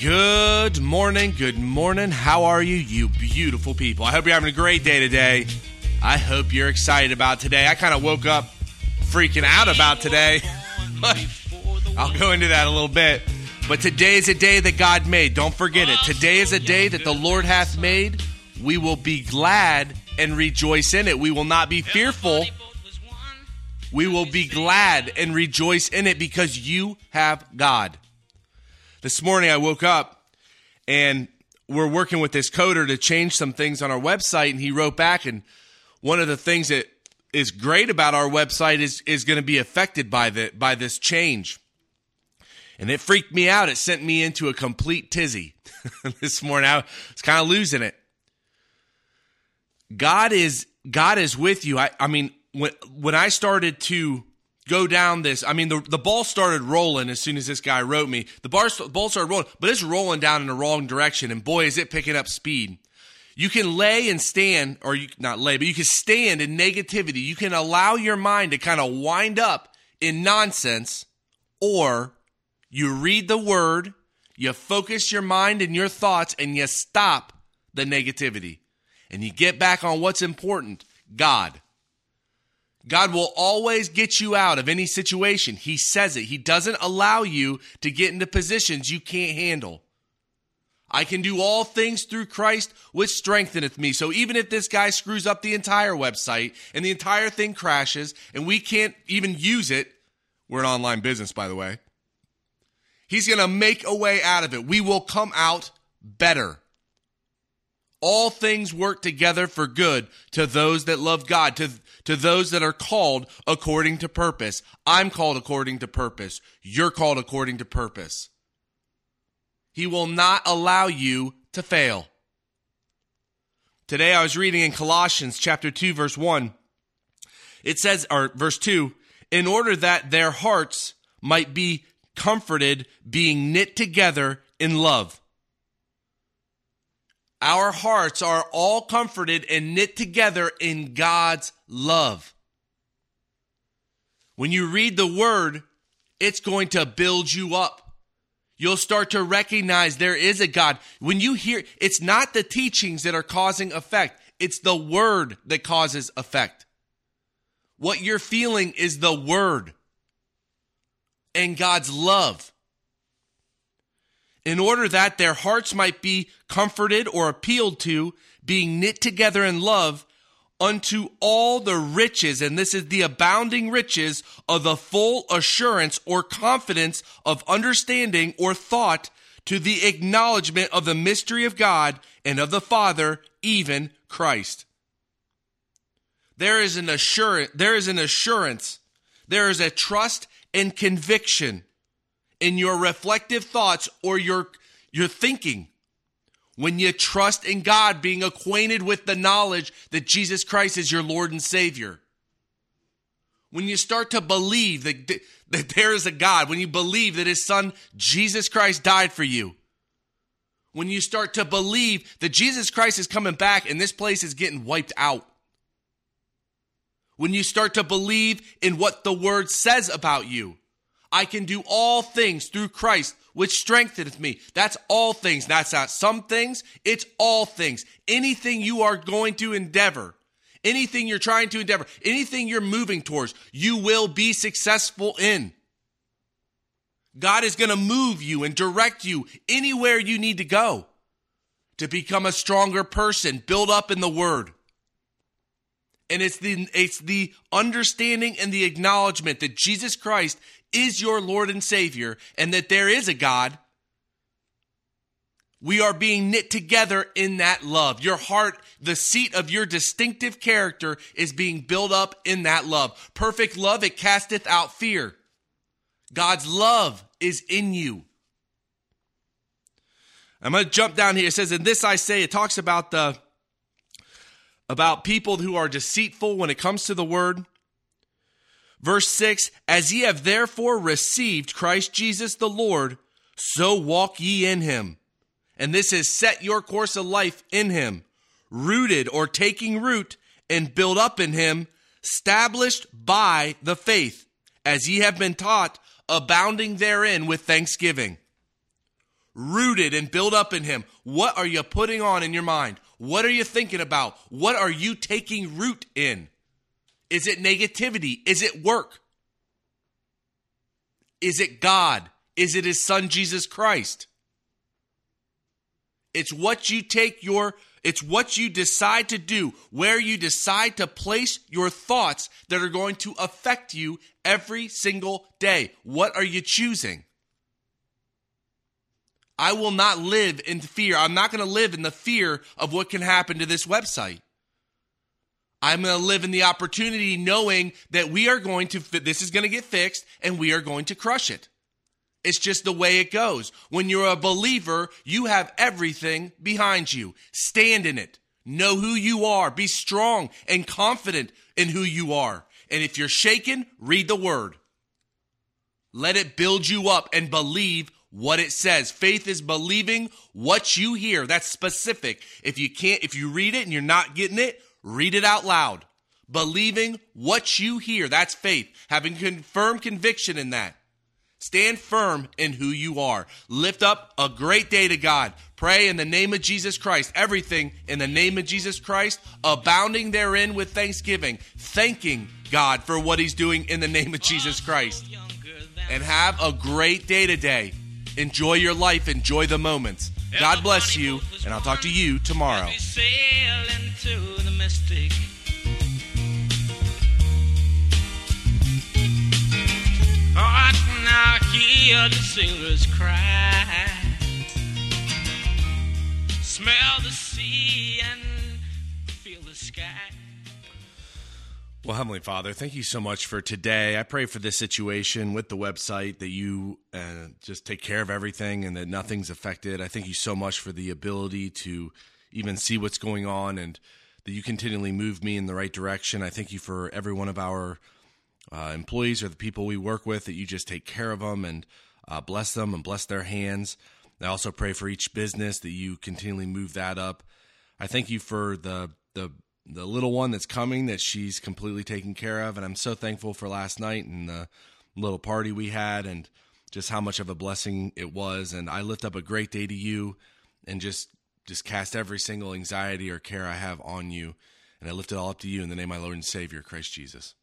Good morning, good morning. How are you, you beautiful people? I hope you're having a great day today. I hope you're excited about today. I kind of woke up freaking out about today, I'll go into that a little bit. But today is a day that God made. Don't forget it. Today is a day that the Lord hath made. We will be glad and rejoice in it. We will not be fearful. We will be glad and rejoice in it because you have God. This morning I woke up and we're working with this coder to change some things on our website and he wrote back and one of the things that is great about our website is is going to be affected by the by this change. And it freaked me out. It sent me into a complete tizzy this morning. I was kind of losing it. God is God is with you. I I mean when when I started to go down this. I mean, the, the ball started rolling as soon as this guy wrote me. The bar, ball started rolling, but it's rolling down in the wrong direction. And boy, is it picking up speed. You can lay and stand, or you not lay, but you can stand in negativity. You can allow your mind to kind of wind up in nonsense, or you read the word, you focus your mind and your thoughts, and you stop the negativity. And you get back on what's important God. God will always get you out of any situation. He says it. He doesn't allow you to get into positions you can't handle. I can do all things through Christ, which strengtheneth me. So even if this guy screws up the entire website and the entire thing crashes and we can't even use it, we're an online business, by the way. He's going to make a way out of it. We will come out better. All things work together for good to those that love God, to, to those that are called according to purpose. I'm called according to purpose. You're called according to purpose. He will not allow you to fail. Today I was reading in Colossians chapter 2 verse 1. It says or verse 2, in order that their hearts might be comforted being knit together in love our hearts are all comforted and knit together in God's love. When you read the word, it's going to build you up. You'll start to recognize there is a God. When you hear, it's not the teachings that are causing effect, it's the word that causes effect. What you're feeling is the word and God's love in order that their hearts might be comforted or appealed to, being knit together in love unto all the riches, and this is the abounding riches of the full assurance or confidence of understanding or thought to the acknowledgement of the mystery of God and of the Father, even Christ. There is an assurance, there is an assurance, there is a trust and conviction in your reflective thoughts or your your thinking. When you trust in God being acquainted with the knowledge that Jesus Christ is your Lord and Savior. When you start to believe that, that there is a God when you believe that his son Jesus Christ died for you. When you start to believe that Jesus Christ is coming back and this place is getting wiped out. When you start to believe in what the word says about you I can do all things through Christ, which strengtheneth me. That's all things. That's not some things. It's all things. Anything you are going to endeavor, anything you're trying to endeavor, anything you're moving towards, you will be successful in. God is going to move you and direct you anywhere you need to go to become a stronger person, build up in the word. And it's the it's the understanding and the acknowledgement that Jesus Christ is your Lord and Savior and that there is a God, we are being knit together in that love. Your heart, the seat of your distinctive character, is being built up in that love. Perfect love, it casteth out fear. God's love is in you. I'm going to jump down here. It says, "In this I say," it talks about the about people who are deceitful when it comes to the word. Verse 6 As ye have therefore received Christ Jesus the Lord, so walk ye in him. And this is set your course of life in him, rooted or taking root and built up in him, established by the faith, as ye have been taught, abounding therein with thanksgiving. rooted and built up in Him. What are you putting on in your mind? What are you thinking about? What are you taking root in? Is it negativity? Is it work? Is it God? Is it His Son, Jesus Christ? It's what you take your it's what you decide to do, where you decide to place your thoughts that are going to affect you every single day. What are you choosing? I will not live in fear. I'm not going to live in the fear of what can happen to this website. I'm going to live in the opportunity knowing that we are going to, this is going to get fixed and we are going to crush it. It's just the way it goes. When you're a believer, you have everything behind you. Stand in it. Know who you are. Be strong and confident in who you are. And if you're shaken, read the word. Let it build you up and believe what it says. Faith is believing what you hear. That's specific. If you can't, if you read it and you're not getting it, read it out loud. Believing what you hear. That's faith. Having confirmed conviction in that. Stand firm in who you are. Lift up a great day to God. Pray in the name of Jesus Christ. Everything in the name of Jesus Christ, abounding therein with thanksgiving, thanking God for what He's doing in the name of Jesus Christ. And have a great day today. Enjoy your life, enjoy the moments. God bless you, and I'll talk to you tomorrow. I hear the sailors cry. Well, Heavenly Father, thank you so much for today. I pray for this situation with the website that you uh, just take care of everything and that nothing's affected. I thank you so much for the ability to even see what's going on and that you continually move me in the right direction. I thank you for every one of our uh, employees or the people we work with that you just take care of them and uh, bless them and bless their hands. I also pray for each business that you continually move that up. I thank you for the the the little one that's coming that she's completely taken care of, and I'm so thankful for last night and the little party we had and just how much of a blessing it was. And I lift up a great day to you and just just cast every single anxiety or care I have on you. And I lift it all up to you in the name of my Lord and Savior, Christ Jesus.